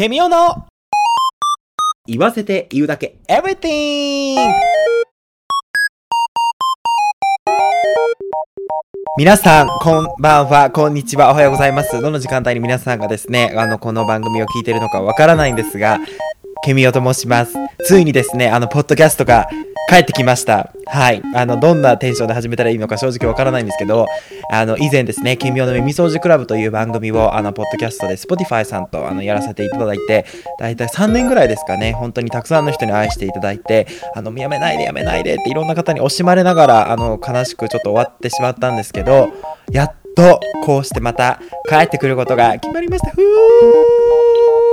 ケミオの言わせて言うだけ Everything! 皆さん、こんばんは、こんにちは、おはようございます。どの時間帯に皆さんがですね、あの、この番組を聞いているのかわからないんですが、ケミオと申します。ついにですね、あの、ポッドキャストが帰ってきました。はい。あの、どんなテンションで始めたらいいのか正直わからないんですけど、あの、以前ですね、ケミオの耳掃除クラブという番組を、あの、ポッドキャストで Spotify さんと、あの、やらせていただいて、だいたい3年ぐらいですかね、本当にたくさんの人に愛していただいて、あの、やめないでやめないでっていろんな方に惜しまれながら、あの、悲しくちょっと終わってしまったんですけど、やっと、こうしてまた帰ってくることが決まりました。ふー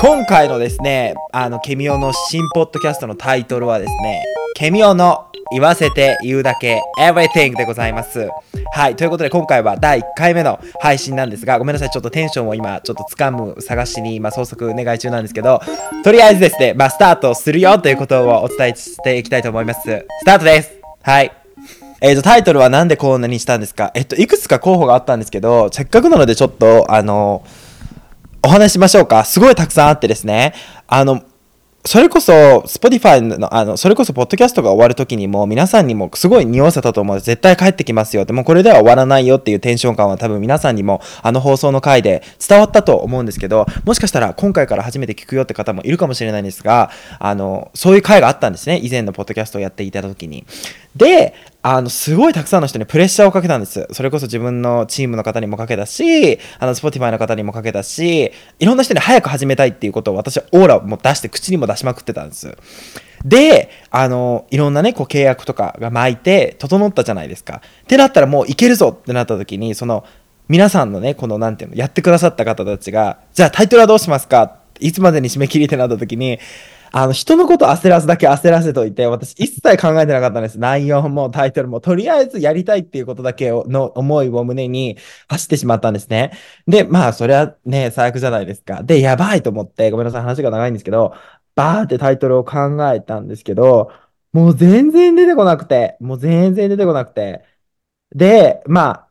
今回のですね、あの、ケミオの新ポッドキャストのタイトルはですね、ケミオの言わせて言うだけ Everything でございます。はい。ということで今回は第1回目の配信なんですが、ごめんなさい。ちょっとテンションを今、ちょっと掴む探しに今、捜索お願い中なんですけど、とりあえずですね、まあ、スタートするよということをお伝えしていきたいと思います。スタートですはい。えっ、と、タイトルはなんでこんなにしたんですか？えっと、いくつか候補があったんですけど、せっかくなのでちょっと、あの、お話しましょうか。すごいたくさんあってですね。あの、それこそ、Spotify の、あの、それこそ、ポッドキャストが終わるときにも、皆さんにもすごい匂わせたと思う。絶対帰ってきますよって、もこれでは終わらないよっていうテンション感は多分皆さんにも、あの放送の回で伝わったと思うんですけど、もしかしたら今回から初めて聞くよって方もいるかもしれないんですが、あの、そういう回があったんですね。以前のポッドキャストをやっていただきに。で、あの、すごいたくさんの人にプレッシャーをかけたんです。それこそ自分のチームの方にもかけたし、あの、Spotify の方にもかけたし、いろんな人に早く始めたいっていうことを私はオーラを出して口にも出しまくってたんです。で、あの、いろんなね、こう契約とかが巻いて、整ったじゃないですか。ってなったらもういけるぞってなった時に、その、皆さんのね、この、なんていうの、やってくださった方たちが、じゃあタイトルはどうしますか？いつまでに締め切りってなった時に、あの、人のこと焦らすだけ焦らせといて、私一切考えてなかったんです。内容もタイトルも、とりあえずやりたいっていうことだけをの思いを胸に走ってしまったんですね。で、まあ、それはね、最悪じゃないですか。で、やばいと思って、ごめんなさい、話が長いんですけど、バーってタイトルを考えたんですけど、もう全然出てこなくて、もう全然出てこなくて。で、ま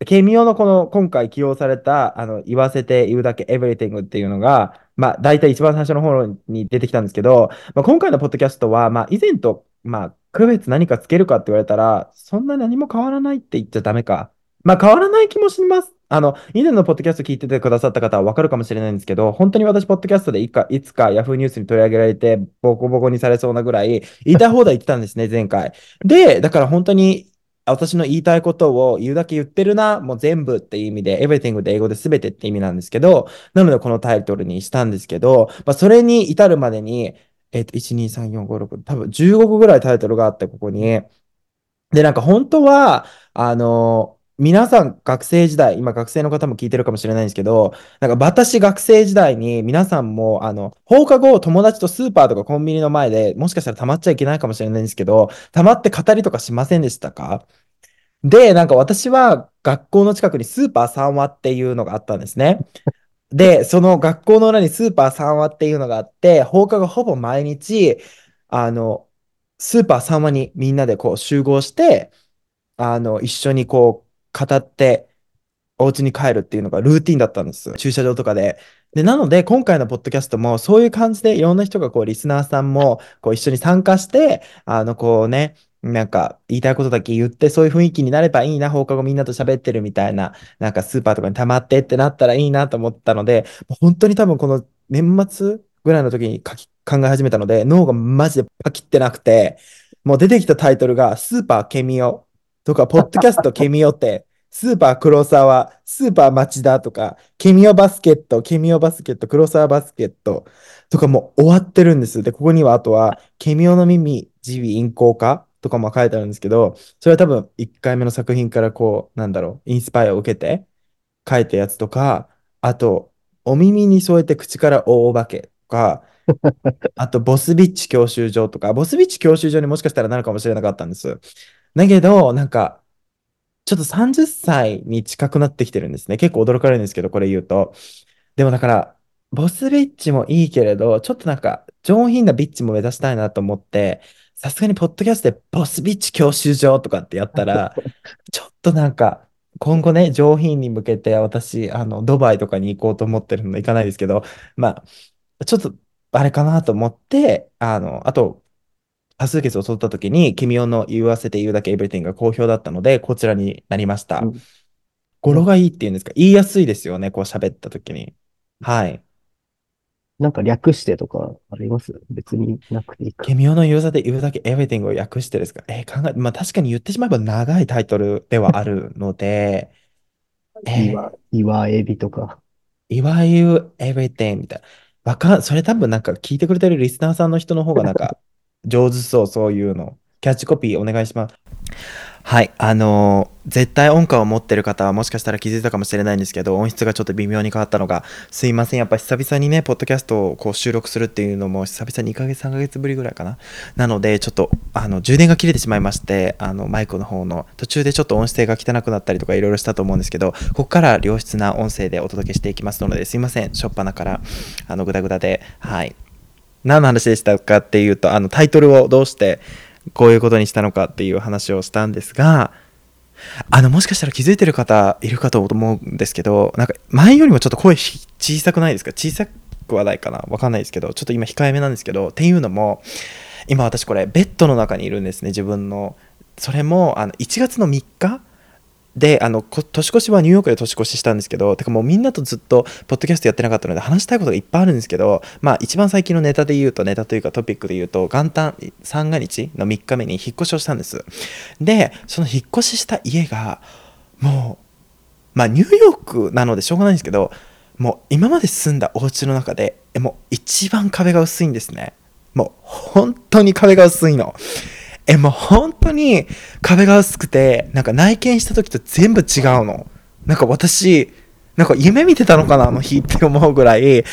あ、ケミオのこの今回起用された、あの、言わせて言うだけ everything っていうのが、まあ、大体一番最初の方に出てきたんですけど、まあ、今回のポッドキャストは、まあ、以前と、まあ、区別何かつけるかって言われたら、そんな何も変わらないって言っちゃダメか。まあ、変わらない気もします。あの、以前のポッドキャスト聞いててくださった方はわかるかもしれないんですけど、本当に私、ポッドキャストでいつか、いつか Yahoo ニュースに取り上げられて、ボコボコにされそうなぐらい、言いたい放題言ってたんですね、前回。で、だから本当に、私の言いたいことを言うだけ言ってるな、もう全部っていう意味で、everything で英語で全てって意味なんですけど、なのでこのタイトルにしたんですけど、まあ、それに至るまでに、えっと、1、2、3、4、5、6、多分15個ぐらいタイトルがあって、ここに。で、なんか本当は、あの、皆さん学生時代、今学生の方も聞いてるかもしれないんですけど、なんか私学生時代に皆さんも、あの、放課後友達とスーパーとかコンビニの前でもしかしたら溜まっちゃいけないかもしれないんですけど、溜まって語りとかしませんでしたか？で、なんか私は学校の近くにスーパー三和っていうのがあったんですね。で、その学校の裏にスーパー三和っていうのがあって、放課後ほぼ毎日、あの、スーパー三和にみんなでこう集合して、あの、一緒にこう語って、お家に帰るっていうのがルーティンだったんです。駐車場とかで。で、なので、今回のポッドキャストも、そういう感じで、いろんな人がこう、リスナーさんも、こう、一緒に参加して、あの、こうね、なんか、言いたいことだけ言って、そういう雰囲気になればいいな、放課後みんなと喋ってるみたいな、なんかスーパーとかに溜まってってなったらいいなと思ったので、本当に多分この年末ぐらいの時に書き考え始めたので、脳がマジでパキってなくて、もう出てきたタイトルが、スーパーケミオとか、ポッドキャストケミオって、スーパー黒沢、スーパー町田とか、ケミオバスケット、ケミオバスケット、黒沢バスケットとかも終わってるんです。で、ここにはあとは、ケミオの耳、耳鼻咽喉科とかも書いてあるんですけど、それは多分1回目の作品からこう、なんだろう、インスパイアを受けて書いたやつとか、あと、お耳に添えて口から大お化けとか、あと、ボスビッチ教習所とか、ボスビッチ教習所にもしかしたらなるかもしれなかったんです。だけど、なんか、ちょっと30歳に近くなってきてるんですね。結構驚かれるんですけど、これ言うと。でもだから、ボスビッチもいいけれど、ちょっとなんか、上品なビッチも目指したいなと思って、さすがにポッドキャストでボスビッチ教習所とかってやったら、ちょっとなんか、今後ね、上品に向けて私、あの、ドバイとかに行こうと思ってるので行かないですけど、まあ、ちょっと、あれかなと思って、あの、あと、多数決を取った時に、君の言わせて言うだけエブリティンが好評だったので、こちらになりました。うん語呂がいいっていうんですか？言いやすいですよね、こう喋った時に。はい。なんか略してとかあります？別になくていいか。君の言うだけ言うだけ everything を訳してですか？えー考え、まあ確かに言ってしまえば長いタイトルではあるので、え岩、岩エビとか。いわゆる everything みたいな。わかん、それ多分なんか聞いてくれてるリスナーさんの人の方がなんか上手そう、そういうの。キャッチコピーお願いします。はい、あのー、絶対音感を持ってる方はもしかしたら気づいたかもしれないんですけど、音質がちょっと微妙に変わったのが、すいません、やっぱ久々にね、ポッドキャストをこう収録するっていうのも、久々に2ヶ月、3ヶ月ぶりぐらいかな。なので、ちょっと、あの、充電が切れてしまいまして、あの、マイクの方の、途中でちょっと音声が汚くなったりとかいろいろしたと思うんですけど、ここから良質な音声でお届けしていきますので、すいません、しょっぱなから、あの、ぐだぐだで、はい。何の話でしたかっていうと、あの、タイトルをどうして、こういうことにしたのかっていう話をしたんですが、あの、もしかしたら気づいてる方いるかと思うんですけど、なんか前よりもちょっと声小さくないですか？小さくはないかな？わかんないですけど、ちょっと今控えめなんですけど、っていうのも、今私これベッドの中にいるんですね、自分の。それも、あの、1月の3日で、あの、年越しはニューヨークで年越ししたんですけど、てかもうみんなとずっと、ポッドキャストやってなかったので、話したいことがいっぱいあるんですけど、まあ、一番最近のネタで言うと、ネタというかトピックで言うと、元旦三が日の3日目に引っ越しをしたんです。で、その引っ越しした家が、もう、まあ、ニューヨークなのでしょうがないんですけど、もう今まで住んだお家の中で、もう一番壁が薄いんですね。もう本当に壁が薄いの。え、もう本当に壁が薄くて、なんか内見した時と全部違うの。なんか私、なんか夢見てたのかなあの日って思うぐらい、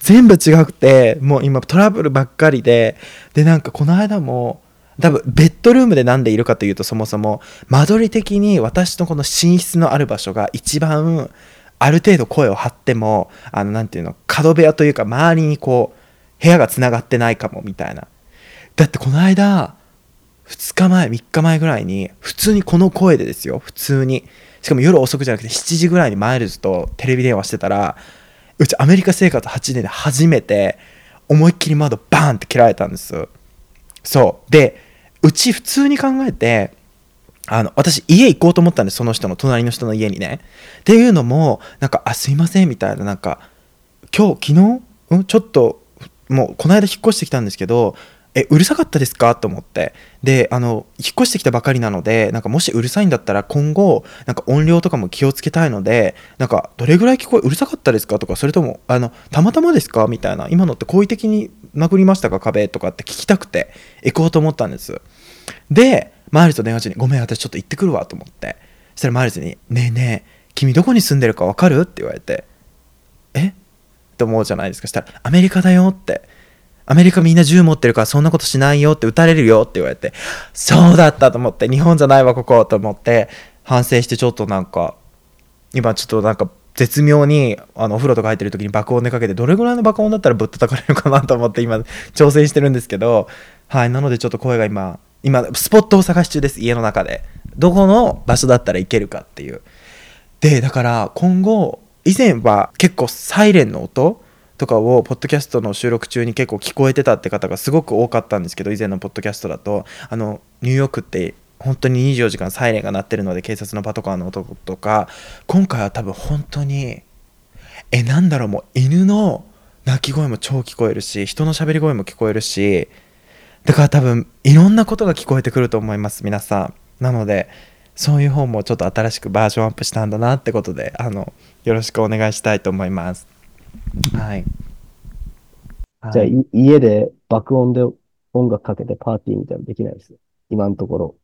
全部違くて、もう今トラブルばっかりで、で、なんかこの間も、多分ベッドルームで何でいるかというとそもそも間取り的に私のこの寝室のある場所が一番ある程度声を張ってもあの何て言うの角部屋というか周りにこう部屋がつながってないかもみたいなだってこの間2日前、3日前ぐらいに、普通にこの声でですよ、普通に。しかも夜遅くじゃなくて7時ぐらいにマイルズとテレビ電話してたら、うちアメリカ生活8年で初めて、思いっきり窓バーンって切られたんです。そう。で、うち普通に考えて、あの、私家行こうと思ったんです、その人の隣の人の家にね。っていうのも、なんか、あ、すいません、みたいな、なんか、今日、昨日、うん、ちょっと、もう、この間引っ越してきたんですけど、えうるさかったですか？と思って。であの引っ越してきたばかりなのでなんかもしうるさいんだったら今後なんか音量とかも気をつけたいのでなんかどれぐらい聞こえうるさかったですか？とかそれともあのたまたまですか？みたいな今のって好意的に殴りましたか？壁とかって聞きたくて行こうと思ったんです。でマイルズと電話中に「ごめん私ちょっと行ってくるわ」と思って。そしたらマイルズに「ねえねえ君どこに住んでるか分かる?」って言われて「え？っ?」て思うじゃないですか。そしたら「アメリカだよ」って。アメリカみんな銃持ってるからそんなことしないよって撃たれるよって言われて、そうだったと思って、日本じゃないわ、ここと思って、反省してちょっとなんか、今ちょっとなんか絶妙にあのお風呂とか入ってる時に爆音でかけてどれぐらいの爆音だったらぶっ叩かれるかなと思って今挑戦してるんですけどはいなのでちょっと声が今今スポットを探し中です家の中で。どこの場所だったらいけるかっていう。でだから今後以前は結構サイレンの音とかをポッドキャストの収録中に結構聞こえてたって方がすごく多かったんですけど以前のポッドキャストだと。あのニューヨークって本当に24時間サイレンが鳴ってるので警察のパトカーの音とか今回は多分本当にえなんだろうもう犬の鳴き声も超聞こえるし人の喋り声も聞こえるしだから多分いろんなことが聞こえてくると思います皆さん。なのでそういう本もちょっと新しくバージョンアップしたんだなってことであのよろしくお願いしたいと思います。はい。じゃあ、い家で爆音で音楽かけてパーティーみたいなのできないです今のところ。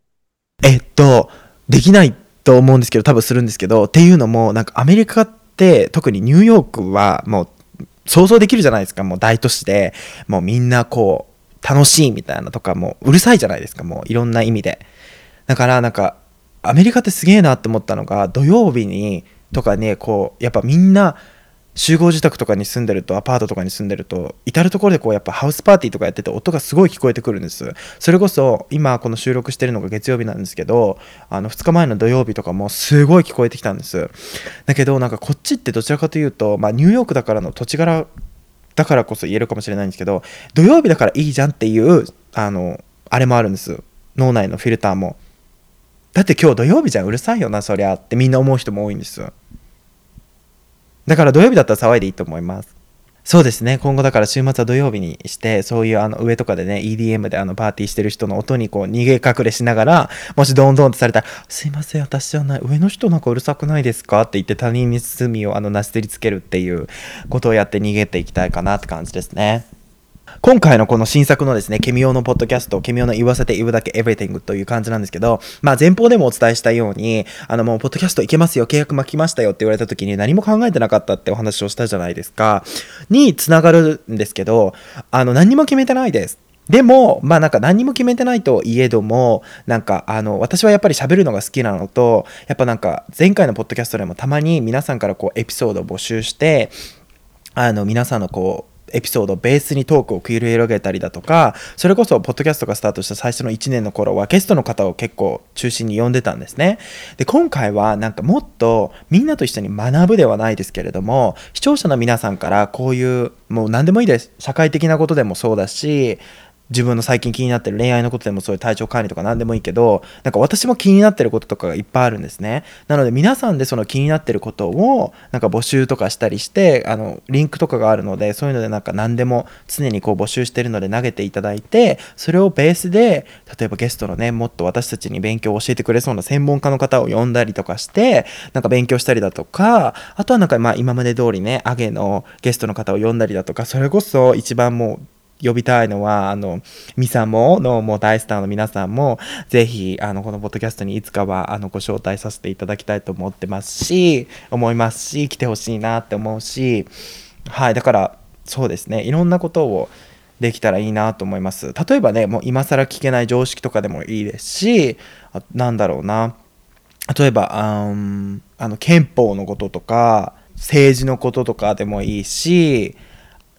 えっと、できないと思うんですけど、多分するんですけど、っていうのも、なんかアメリカって、特にニューヨークはもう想像できるじゃないですか、もう大都市で、もうみんなこう、楽しいみたいなとか、もううるさいじゃないですか、もういろんな意味で。だからなんか、アメリカってすげえなって思ったのが、土曜日にとかね、こう、やっぱみんな、集合住宅とかに住んでるとアパートとかに住んでると至る所でこうやっぱハウスパーティーとかやってて音がすごい聞こえてくるんです。それこそ今この収録してるのが月曜日なんですけどあの2日前の土曜日とかもすごい聞こえてきたんです。だけどなんかこっちってどちらかというと、まあ、ニューヨークだからの土地柄だからこそ言えるかもしれないんですけど土曜日だからいいじゃんっていうあのあれもあるんです。脳内のフィルターも。だって今日土曜日じゃん。うるさいよなそりゃってみんな思う人も多いんです。だから土曜日だったら騒いでいいと思います。そうですね。今後だから週末は土曜日にして、そういうあの上とかでね、EDM であのパーティーしてる人の音にこう逃げ隠れしながら、もしドンドンってされたら、すいません、私じゃない、上の人なんかうるさくないですかって言って他人に罪をあのなすりつけるっていうことをやって逃げていきたいかなって感じですね。今回のこの新作のですね、ケミオのポッドキャスト、ケミオの言わせて言うだけ everything という感じなんですけど、まあ前方でもお伝えしたように、あのもうポッドキャストいけますよ、契約巻きましたよって言われた時に何も考えてなかったってお話をしたじゃないですか、につながるんですけど、あの何も決めてないです。でも、まあなんか何も決めてないといえども、なんかあの、私はやっぱり喋るのが好きなのと、やっぱなんか前回のポッドキャストでもたまに皆さんからこうエピソードを募集して、あの皆さんのこう、エピソードベースにトークを繰り広げたりだとかそれこそポッドキャストがスタートした最初の1年の頃はゲストの方を結構中心に呼んでたんですね。で今回はなんかもっとみんなと一緒に学ぶではないですけれども視聴者の皆さんからこういうもう何でもいいです。社会的なことでもそうだし自分の最近気になってる恋愛のことでもそういう体調管理とか何でもいいけどなんか私も気になってることとかがいっぱいあるんですね。なので皆さんでその気になってることをなんか募集とかしたりしてあのリンクとかがあるのでそういうのでなんか何でも常にこう募集してるので投げていただいてそれをベースで例えばゲストのねもっと私たちに勉強を教えてくれそうな専門家の方を呼んだりとかしてなんか勉強したりだとかあとはなんかまあ今まで通りねアゲのゲストの方を呼んだりだとかそれこそ一番もう呼びたいのは、あの、ミサモのもう大スターの皆さんも、ぜひ、あの、このポッドキャストにいつかは、あの、ご招待させていただきたいと思ってますし、思いますし、来てほしいなって思うし、はい、だから、そうですね、いろんなことをできたらいいなと思います。例えばね、もう今更聞けない常識とかでもいいですし、あなんだろうな、例えば、ああの、憲法のこととか、政治のこととかでもいいし、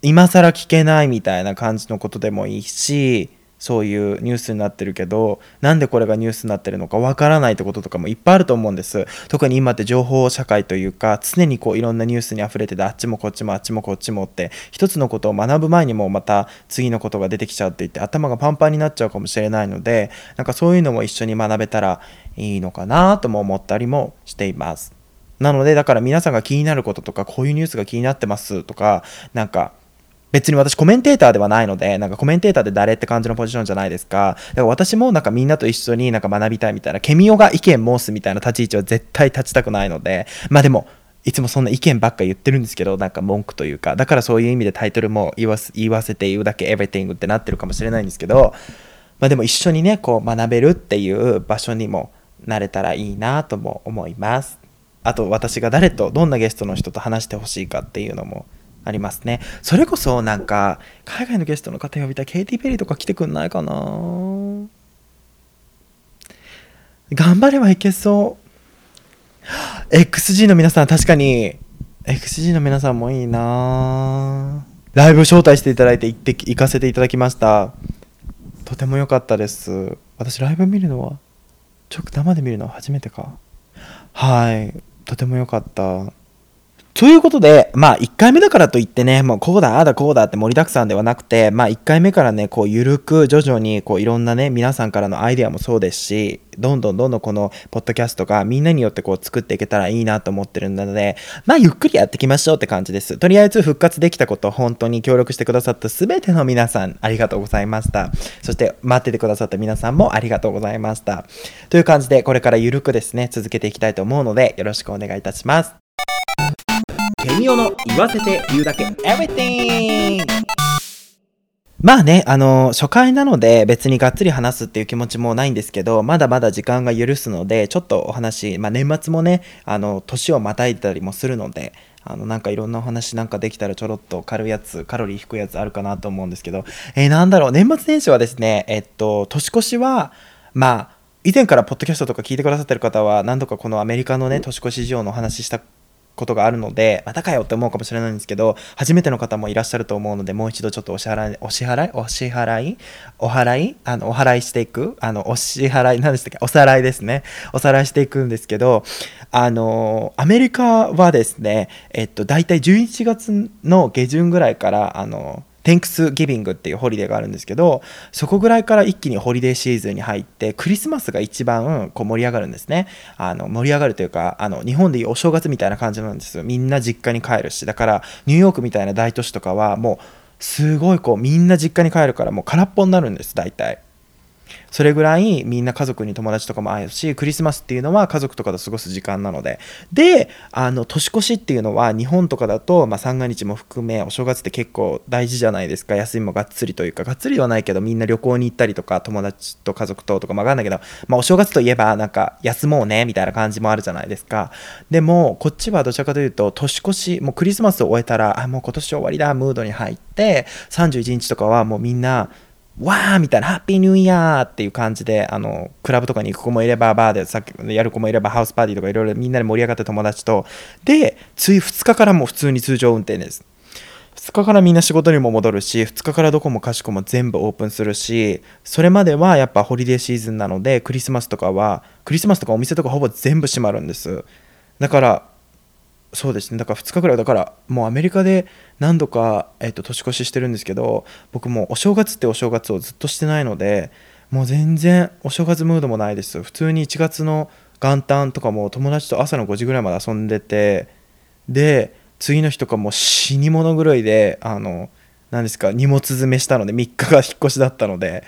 今更聞けないみたいな感じのことでもいいしそういうニュースになってるけどなんでこれがニュースになってるのかわからないってこととかもいっぱいあると思うんです。特に今って情報社会というか常にこういろんなニュースに溢れててあっちもこっちもあっちもこっちもって一つのことを学ぶ前にもまた次のことが出てきちゃうって言って頭がパンパンになっちゃうかもしれないのでなんかそういうのも一緒に学べたらいいのかなとも思ったりもしています。なのでだから皆さんが気になることとかこういうニュースが気になってますとかなんか別に私コメンテーターではないので、なんかコメンテーターって誰って感じのポジションじゃないですか。だから私もなんかみんなと一緒になんか学びたいみたいな、ケミオが意見申すみたいな立ち位置は絶対立ちたくないので、まあでも、いつもそんな意見ばっか言ってるんですけど、なんか文句というか、だからそういう意味でタイトルも言わ言わせて言うだけ everything ってなってるかもしれないんですけど、まあでも一緒にね、こう学べるっていう場所にもなれたらいいなとも思います。あと私が誰とどんなゲストの人と話してほしいかっていうのもありますね。それこそなんか、海外のゲストの方呼びたい、ケイティ・ペリーとか来てくんないかな？頑張ればいけそう。XG の皆さん、確かに、XG の皆さんもいいなライブ招待していただいて行って行かせていただきました。とても良かったです。私、ライブ見るのは、ちょっと生で見るのは初めてか。はい。とても良かった。ということで、まあ、1回目だからといってね、もうこうだ、ああだ、こうだって盛りだくさんではなくて、まあ、1回目からね、こう、ゆるく、徐々に、こう、いろんなね、皆さんからのアイデアもそうですし、どんどんどんどんこの、ポッドキャストがみんなによってこう、作っていけたらいいなと思ってるので、まあ、ゆっくりやっていきましょうって感じです。とりあえず、復活できたこと、本当に協力してくださったすべての皆さん、ありがとうございました。そして、待っててくださった皆さんもありがとうございました。という感じで、これからゆるくですね、続けていきたいと思うので、よろしくお願いいたします。ケミオの言わせて言うだけ Everything! まあね、あの、初回なので別にがっつり話すっていう気持ちもないんですけど、まだまだ時間が許すので、ちょっとお話、まあ年末もね、あの、年をまたいだりもするので、あの、なんかいろんなお話なんかできたらちょろっと軽いやつ、カロリー低いやつあるかなと思うんですけど、えー、なんだろう、年末年始はですね、えっと、年越しは、まあ、以前からポッドキャストとか聞いてくださってる方は何度かこのアメリカのね年越し事情のお話ししたことがあるので、またかよって思うかもしれないんですけど、初めての方もいらっしゃると思うので、もう一度ちょっとお支払い、お支払いお支払いお払いあの、お払いしていくあの、お支払い、何でしたっけおさらいですね。おさらいしていくんですけど、あの、アメリカはですね、えっと、大体11月の下旬ぐらいから、あの、テンクスギビングっていうホリデーがあるんですけどそこぐらいから一気にホリデーシーズンに入ってクリスマスが一番こう盛り上がるんですね。あの盛り上がるというかあの日本でいうお正月みたいな感じなんですよ。みんな実家に帰るし。だからニューヨークみたいな大都市とかはもうすごいこうみんな実家に帰るからもう空っぽになるんです大体。それぐらいみんな家族に友達とかも会えるしクリスマスっていうのは家族とかと過ごす時間なので。であの年越しっていうのは日本とかだと、まあ、三が日も含めお正月って結構大事じゃないですか。休みもがっつりというかがっつりではないけどみんな旅行に行ったりとか友達と家族ととかも分かんないけど、まあ、お正月といえばなんか休もうねみたいな感じもあるじゃないですか。でもこっちはどちらかというと年越しもうクリスマスを終えたらあもう今年終わりだムードに入って31日とかはもうみんなわーみたいな、ハッピーニューイヤーっていう感じで、あの、クラブとかに行く子もいれば、バーでさっきやる子もいれば、ハウスパーティーとかいろいろみんなで盛り上がった友達と、で、つい2日からも普通に通常運転です。2日からみんな仕事にも戻るし、2日からどこもかしこも全部オープンするし、それまではやっぱホリデーシーズンなので、クリスマスとかは、クリスマスとかお店とかほぼ全部閉まるんです。だから、そうですね。だから2日ぐらいだからもうアメリカで何度か、えー、と年越ししてるんですけど僕もお正月ってお正月をずっとしてないのでもう全然お正月ムードもないです普通に1月の元旦とかも友達と朝の5時ぐらいまで遊んでてで次の日とかも死に物狂いであの何ですか荷物詰めしたので3日が引っ越しだったので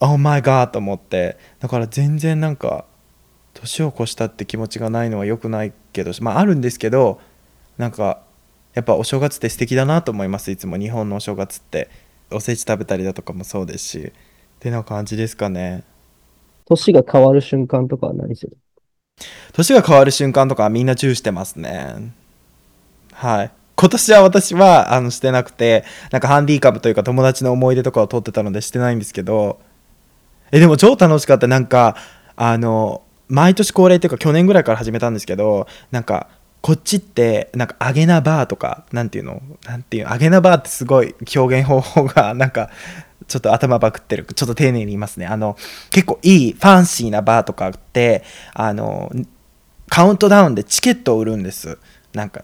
Oh my god と思ってだから全然なんか年を越したって気持ちがないのは良くないけどまああるんですけどなんかやっぱお正月って素敵だなと思います。いつも。日本のお正月って。おせち食べたりだとかもそうですし。ってな感じですかね。年が変わる瞬間とかは何する？年が変わる瞬間とかはみんな注意してますね。はい。今年は私はあのしてなくてなんかハンディカムというか友達の思い出とかを撮ってたのでしてないんですけど。えでも超楽しかった。なんかあの毎年恒例っていうか去年ぐらいから始めたんですけどなんかこっちってなんかアゲナバーとかなんていうの？なんていう？アゲナバーってすごい表現方法が なんかちょっと頭バクってるちょっと丁寧に言いますね。あの結構いいファンシーなバーとかってあのカウントダウンでチケットを売るんです。なんか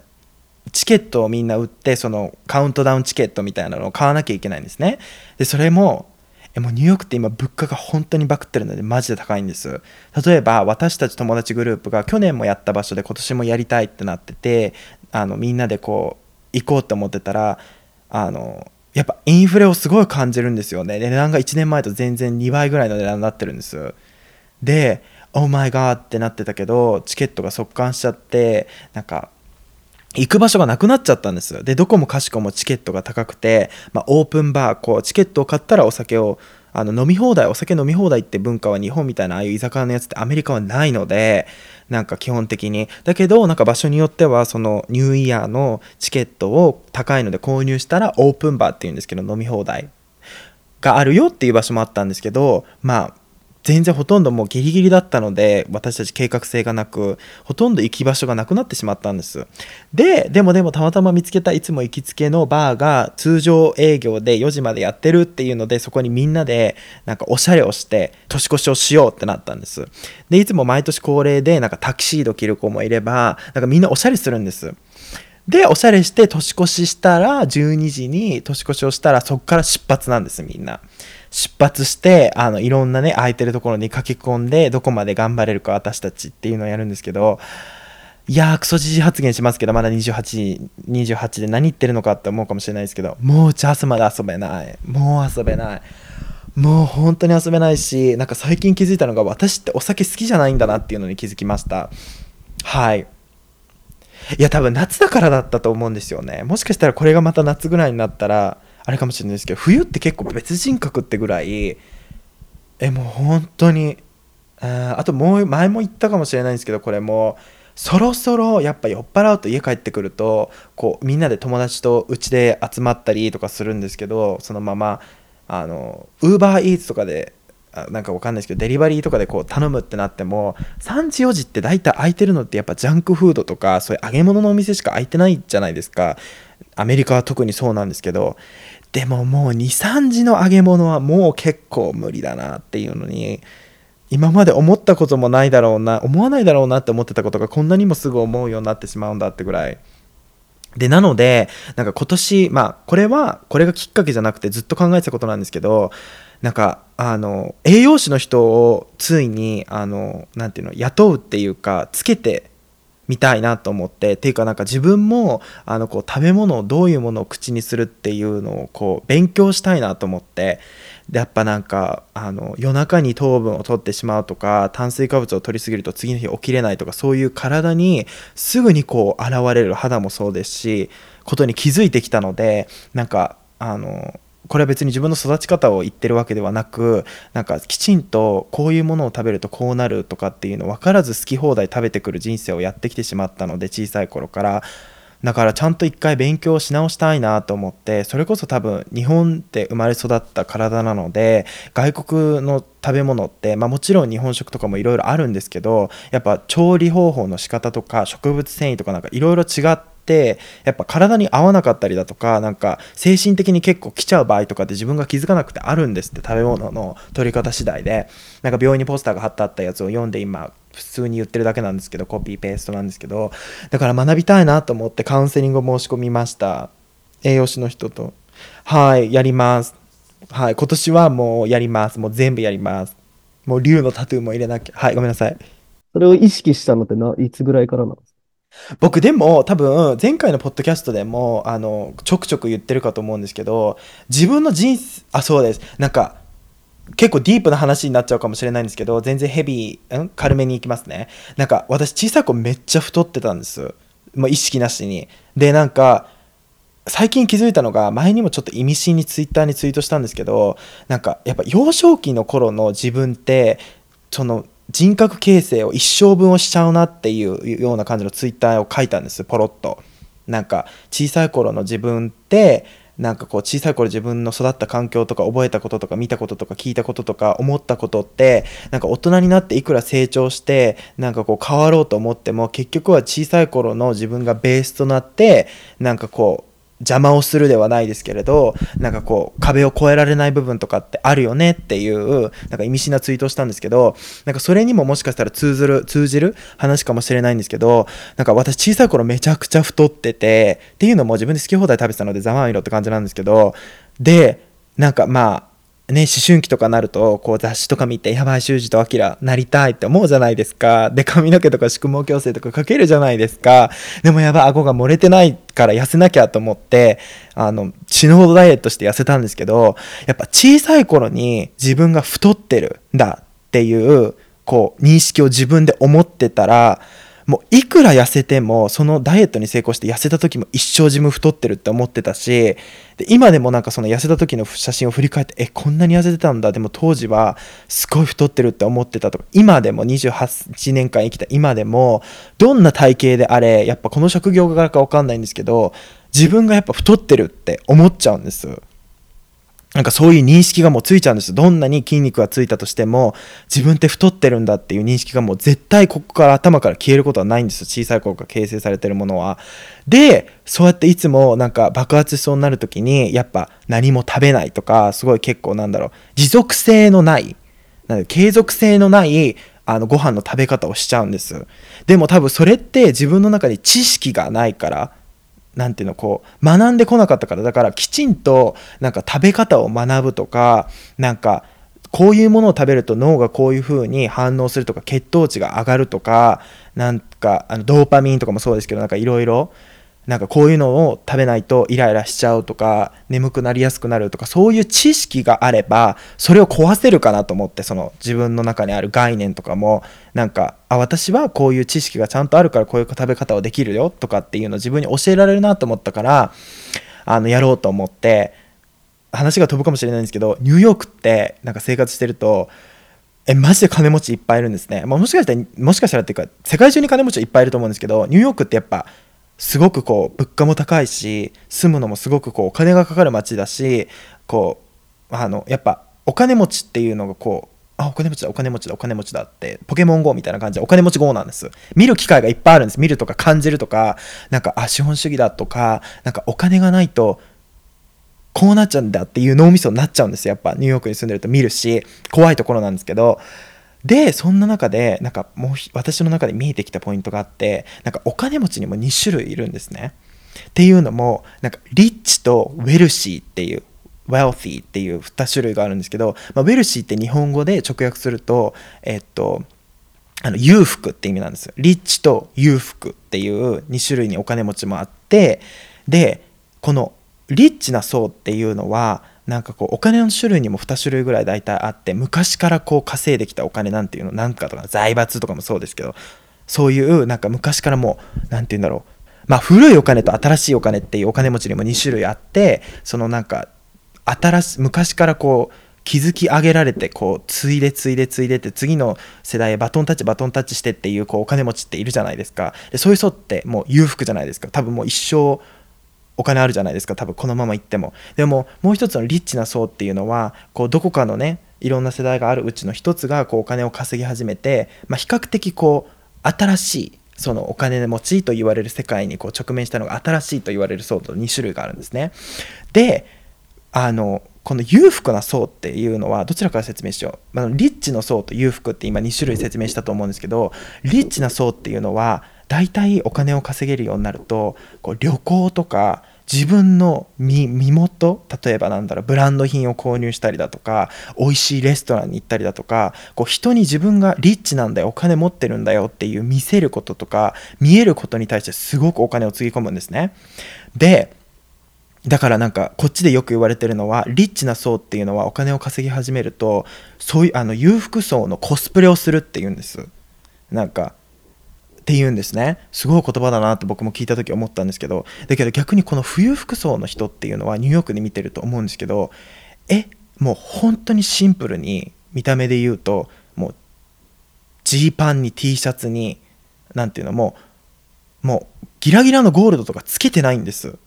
チケットをみんな売ってそのカウントダウンチケットみたいなのを買わなきゃいけないんですね。でそれもえもうニューヨークって今物価が本当にバクってるのでマジで高いんです。例えば私たち友達グループが去年もやった場所で今年もやりたいってなっててあのみんなでこう行こうって思ってたらあのやっぱインフレをすごい感じるんですよね。値段が1年前と全然2倍ぐらいの値段になってるんです。で「オーマイガー」ってなってたけどチケットが速乾しちゃってなんか行く場所がなくなっちゃったんです。で、どこもかしこもチケットが高くて、まあ、オープンバー、こう、チケットを買ったらお酒を、あの、飲み放題、お酒飲み放題って文化は日本みたいなああいう居酒屋のやつってアメリカはないので、なんか基本的に。だけど、なんか場所によっては、そのニューイヤーのチケットを高いので購入したらオープンバーっていうんですけど、飲み放題があるよっていう場所もあったんですけど、まあ、全然ほとんどもうギリギリだったので私たち計画性がなくほとんど行き場所がなくなってしまったんです。ででもでもたまたま見つけたいつも行きつけのバーが通常営業で4時までやってるっていうのでそこにみんなでなんかおしゃれをして年越しをしようってなったんです。でいつも毎年恒例でなんかタキシード着る子もいればなんかみんなおしゃれするんです。でおしゃれして年越ししたら12時に年越しをしたらそこから出発なんですみんな。出発して、あの、いろんなね、空いてるところに駆け込んで、どこまで頑張れるか私たちっていうのをやるんですけど、いやー、クソじじ発言しますけど、まだ28、28で何言ってるのかって思うかもしれないですけど、もうチャースまで遊べない。もう遊べない。もう本当に遊べないし、なんか最近気づいたのが、私ってお酒好きじゃないんだなっていうのに気づきました。はい。いや、多分夏だからだったと思うんですよね。もしかしたらこれがまた夏ぐらいになったら、あれかもしれないですけど冬って結構別人格ってぐらいえもう本当にああともう前も言ったかもしれないんですけどこれもそろそろやっぱ酔っ払うと家帰ってくるとこうみんなで友達とうちで集まったりとかするんですけどそのままあのウーバーイーツとかでなんかわかんないですけどデリバリーとかでこう頼むってなっても3時4時って大体空いてるのってやっぱジャンクフードとかそういう揚げ物のお店しか空いてないじゃないですか。アメリカは特にそうなんですけどでももう23時の揚げ物はもう結構無理だなっていうのに今まで思ったこともないだろうな思わないだろうなって思ってたことがこんなにもすぐ思うようになってしまうんだってぐらい。でなのでなんか今年まあこれはこれがきっかけじゃなくてずっと考えてたことなんですけどなんかあの栄養士の人をついにあのなんていうの雇うっていうかつけてみたいなと思ってっていうかなんか自分もあのこう食べ物をどういうものを口にするっていうのをこう勉強したいなと思ってでやっぱなんかあの夜中に糖分を取ってしまうとか炭水化物を取りすぎると次の日起きれないとかそういう体にすぐにこう現れる肌もそうですしことに気づいてきたのでなんかあのこれは別に自分の育ち方を言ってるわけではなくなんかきちんとこういうものを食べるとこうなるとかっていうの分からず好き放題食べてくる人生をやってきてしまったので小さい頃から。だからちゃんと一回勉強し直したいなと思ってそれこそ多分日本で生まれ育った体なので外国の食べ物って、まあ、もちろん日本食とかもいろいろあるんですけどやっぱ調理方法の仕方とか植物繊維とかなんかいろいろ違ってってやっぱ体に合わなかったりだとかなんか精神的に結構来ちゃう場合とかって自分が気づかなくてあるんですって食べ物の取り方次第で。なんか病院にポスターが貼ってあったやつを読んで今普通に言ってるだけなんですけどコピーペーストなんですけど。だから学びたいなと思ってカウンセリングを申し込みました。栄養士の人と。はいやります。はい今年はもうやります。もう全部やります。もう竜のタトゥーも入れなきゃ。はいごめんなさい。それを意識したのってないつぐらいからなんですか？僕でも多分前回のポッドキャストでもあのちょくちょく言ってるかと思うんですけど自分の人生あそうです。なんか結構ディープな話になっちゃうかもしれないんですけど全然ヘビー、ん、軽めにいきますね。なんか私小さい子めっちゃ太ってたんです。もう意識なしに。でなんか最近気づいたのが前にもちょっと意味深にツイッターにツイートしたんですけどなんかやっぱ幼少期の頃の自分ってその人格形成を一生分をしちゃうなっていうような感じのツイッターを書いたんです。ポロッと。なんか小さい頃の自分ってなんかこう小さい頃自分の育った環境とか覚えたこととか見たこととか聞いたこととか思ったことってなんか大人になっていくら成長してなんかこう変わろうと思っても結局は小さい頃の自分がベースとなってなんかこう邪魔をするではないですけれどなんかこう壁を越えられない部分とかってあるよねっていうなんか意味深なツイートをしたんですけどなんかそれにももしかしたら通ずる通じる話かもしれないんですけどなんか私小さい頃めちゃくちゃ太っててっていうのも自分で好き放題食べてたのでざまあみろって感じなんですけどでなんかまあね、思春期とかなるとこう雑誌とか見て「やばい修二とアキラなりたい」って思うじゃないですか。で髪の毛とか宿毛矯正とかかけるじゃないですか。でもやばい顎が漏れてないから痩せなきゃと思ってあの死ぬほどダイエットして痩せたんですけどやっぱ小さい頃に自分が太ってるんだっていうこう認識を自分で思ってたらもういくら痩せてもそのダイエットに成功して痩せた時も一生自分太ってるって思ってたしで今でもなんかその痩せた時の写真を振り返ってえこんなに痩せてたんだ。でも当時はすごい太ってるって思ってたとか今でも28年間生きた今でもどんな体型であれやっぱこの職業柄か分かんないんですけど自分がやっぱ太ってるって思っちゃうんです。なんかそういう認識がもうついちゃうんですどんなに筋肉がついたとしても自分って太ってるんだっていう認識がもう絶対ここから頭から消えることはないんですよ。小さい頃から形成されてるものは。でそうやっていつもなんか爆発しそうになる時にやっぱ何も食べないとかすごい結構なんだろう。持続性のないなん継続性のないあのご飯の食べ方をしちゃうんです。でも多分それって自分の中に知識がないから何ていうのこう学んでこなかったからだからきちんとなんか食べ方を学ぶとかなんかこういうものを食べると脳がこういう風に反応するとか血糖値が上がるとかなんかあのドーパミンとかもそうですけどなんかいろいろなんかこういうのを食べないとイライラしちゃうとか眠くなりやすくなるとかそういう知識があればそれを壊せるかなと思ってその自分の中にある概念とかも。なんかあ私はこういう知識がちゃんとあるからこういう食べ方をできるよとかっていうのを自分に教えられるなと思ったからあのやろうと思って話が飛ぶかもしれないんですけどニューヨークってなんか生活してるとえマジで金持ちいっぱいいるんですね、まあ、もしかしたらもしかしたらっていうか世界中に金持ちいっぱいいると思うんですけどニューヨークってやっぱすごくこう物価も高いし住むのもすごくこうお金がかかる街だしこうあのやっぱお金持ちっていうのがこうあお金持ちだお金持ちだお金持ちだってポケモン GO みたいな感じでお金持ち GO なんです。見る機会がいっぱいあるんです。見るとか感じるとかなんかあ資本主義だとかなんかお金がないとこうなっちゃうんだっていう脳みそになっちゃうんですやっぱニューヨークに住んでると見るし怖いところなんですけどでそんな中でなんかもう私の中で見えてきたポイントがあってなんかお金持ちにも2種類いるんですね。っていうのもなんかリッチとウェルシーっていう wealthy っていう2種類があるんですけど、まあ、ウェルシーって日本語で直訳するとえっとあの裕福って意味なんですよ。リッチと裕福っていう2種類にお金持ちもあってでこのリッチな層っていうのはなんかこうお金の種類にも2種類ぐらい大体あって昔からこう稼いできたお金なんていうのなんかとか財閥とかもそうですけどそういうなんか昔からもう何て言うんだろう。まあ古いお金と新しいお金っていうお金持ちにも2種類あってそのなんか新し昔からこう築き上げられてこう継いで継いで継いでって次の世代へバトンタッチバトンタッチしてっていうこうお金持ちっているじゃないですか。でそういう層ってもう裕福じゃないですか。多分もう一生お金あるじゃないですか。多分このまま行っても。でももう一つのリッチな層っていうのはこうどこかのねいろんな世代があるうちの一つがこうお金を稼ぎ始めて、まあ、比較的こう新しいそのお金持ちと言われる世界にこう直面したのが新しいと言われる層と2種類があるんですね。であのこの裕福な層っていうのはどちらから説明しよう、まあ、リッチの層と裕福って今2種類説明したと思うんですけどリッチな層っていうのは大体お金を稼げるようになるとこう旅行とか自分の身元例えばなんだろうブランド品を購入したりだとか美味しいレストランに行ったりだとかこう人に自分がリッチなんだよお金持ってるんだよっていう見せることとか見えることに対してすごくお金をつぎ込むんですね。でだからなんかこっちでよく言われてるのはリッチな層っていうのはお金を稼ぎ始めるとそういうあの裕福層のコスプレをするっていうんです。なんかっていうんですね。すごい言葉だなって僕も聞いた時思ったんですけど。だけど逆にこの富裕服装の人っていうのはニューヨークで見てると思うんですけどえもう本当にシンプルに見た目で言うともうジーパンに T シャツに何ていうのももうギラギラのゴールドとかつけてないんです。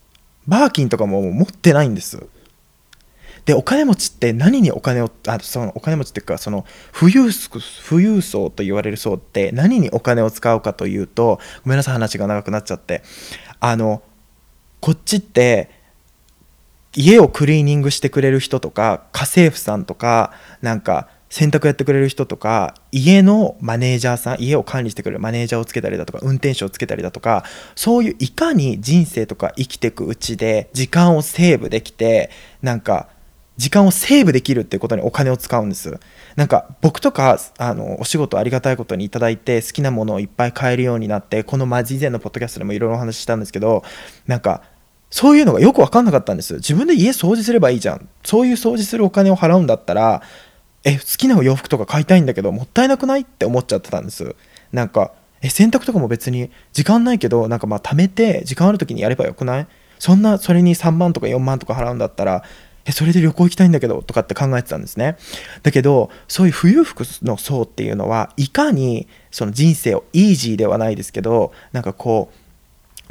バーキンとかも持ってないんです。で、お金持ちって何にお金を、あそのお金持ちっていうか、その富裕富裕層と言われる層って何にお金を使うかというと、ごめんなさい、話が長くなっちゃって。あの、こっちって、家をクリーニングしてくれる人とか、家政婦さんとか、なんか、洗濯やってくれる人とか家のマネージャーさん家を管理してくれるマネージャーをつけたりだとか運転手をつけたりだとかそういういかに人生とか生きてくうちで時間をセーブできてなんか時間をセーブできるってことにお金を使うんです。なんか僕とかあのお仕事ありがたいことにいただいて好きなものをいっぱい買えるようになってこのま以前のポッドキャストでもいろいろお話ししたんですけどなんかそういうのがよく分かんなかったんです。自分で家掃除すればいいじゃん。そういう掃除するお金を払うんだったらえ好きなお洋服とか買いたいんだけどもったいなくないって思っちゃってたんです。なんかえ洗濯とかも別に時間ないけどなんかまあ貯めて時間ある時にやればよくない？そんなそれに3万とか4万とか払うんだったらえそれで旅行行きたいんだけどとかって考えてたんですね。だけどそういう富裕服の層っていうのはいかにその人生をイージーではないですけどなんかこう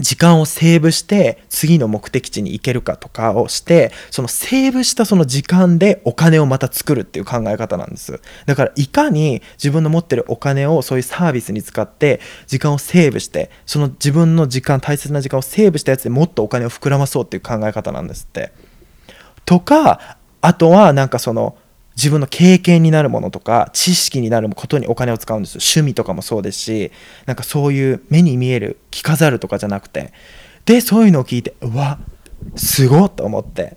時間をセーブして次の目的地に行けるかとかをしてそのセーブしたその時間でお金をまた作るっていう考え方なんです。だからいかに自分の持ってるお金をそういうサービスに使って時間をセーブしてその自分の時間大切な時間をセーブしたやつでもっとお金を膨らまそうっていう考え方なんですって。とかあとはなんかその自分の経験になるものとか知識になることにお金を使うんですよ。趣味とかもそうですしなんかそういう目に見える着飾るとかじゃなくて。でそういうのを聞いてうわすごっと思って。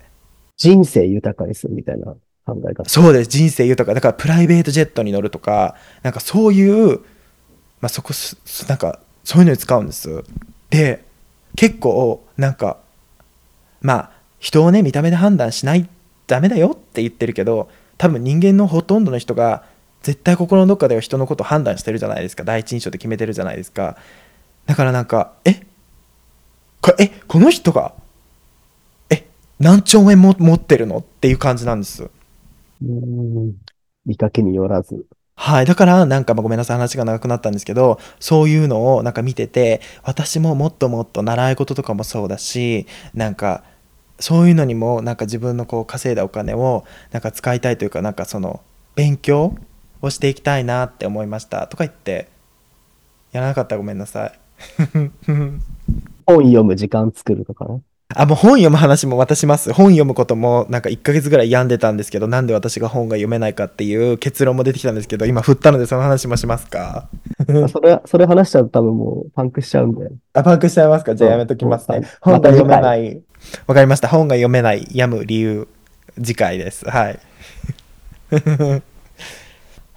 人生豊かにするみたいな考え方。そうです。人生豊か。だからプライベートジェットに乗るとかなんかそういう、まあ、そこなんかそういうのに使うんです。で結構なんかまあ人をね見た目で判断しないダメだよって言ってるけど多分人間のほとんどの人が絶対心のどっかでは人のことを判断してるじゃないですか。第一印象で決めてるじゃないですか。だからなんかえ？こえ？この人が？え？何兆円も持ってるの？っていう感じなんです。うん。見かけによらず。はい。だから、なんか、ごめんなさい、話が長くなったんですけど、そういうのをなんか見てて、私ももっともっと習い事とかもそうだし、なんか、そういうのにもなんか自分のこう稼いだお金をなんか使いたいというかなんかその勉強をしていきたいなって思いましたとか言ってやらなかったらごめんなさい本読む時間作るとかね。あ、もう本読む話も渡します。本読むこともなんか1ヶ月ぐらい病んでたんですけど、なんで私が本が読めないかっていう結論も出てきたんですけど、今振ったのでその話もしますか？それ、それ話しちゃうと多分もうパンクしちゃうんで。あ、パンクしちゃいますか？じゃあやめときますねうん。本が読めない。わかりました。本が読めない、病む理由、次回です。はい。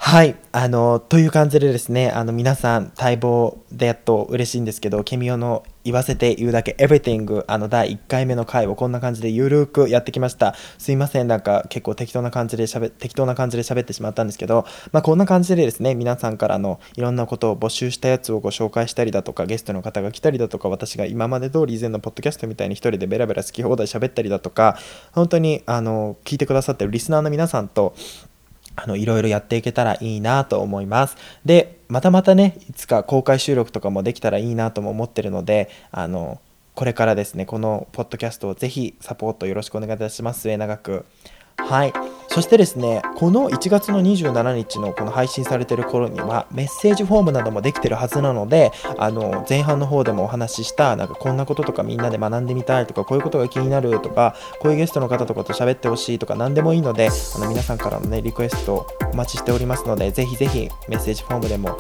はい。あの、という感じでですね、あの、皆さん、待望でやっと嬉しいんですけど、ケミオの言わせて言うだけ Everything、あの、第1回目の回をこんな感じでゆるくやってきました。すいません、なんか結構適当な感じで喋、適当な感じで喋ってしまったんですけど、まあ、こんな感じでですね、皆さんからのいろんなことを募集したやつをご紹介したりだとか、ゲストの方が来たりだとか、私が今まで通り以前のポッドキャストみたいに一人でベラベラ好き放題喋ったりだとか、本当に、あの、聞いてくださってるリスナーの皆さんと、あのいろいろやっていけたらいいなと思います。で、またまたね、いつか公開収録とかもできたらいいなとも思ってるので、あの、これからですね、このポッドキャストをぜひサポートよろしくお願いいたします。末永く。はい。そしてですね、この1月の27日のこの配信されてる頃には、メッセージフォームなどもできてるはずなので、あの、前半の方でもお話しした、なんかこんなこととかみんなで学んでみたいとか、こういうことが気になるとか、こういうゲストの方とかと喋ってほしいとか、何でもいいので、あの皆さんからのね、リクエストお待ちしておりますので、ぜひぜひメッセージフォームでも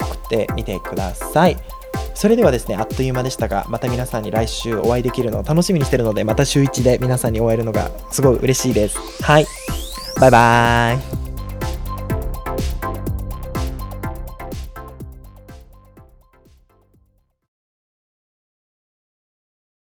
送ってみてください。それではですね、あっという間でしたが、また皆さんに来週お会いできるのを楽しみにしてるので、また週1で皆さんにお会いえるのがすごい嬉しいです。はい。バイバーイ。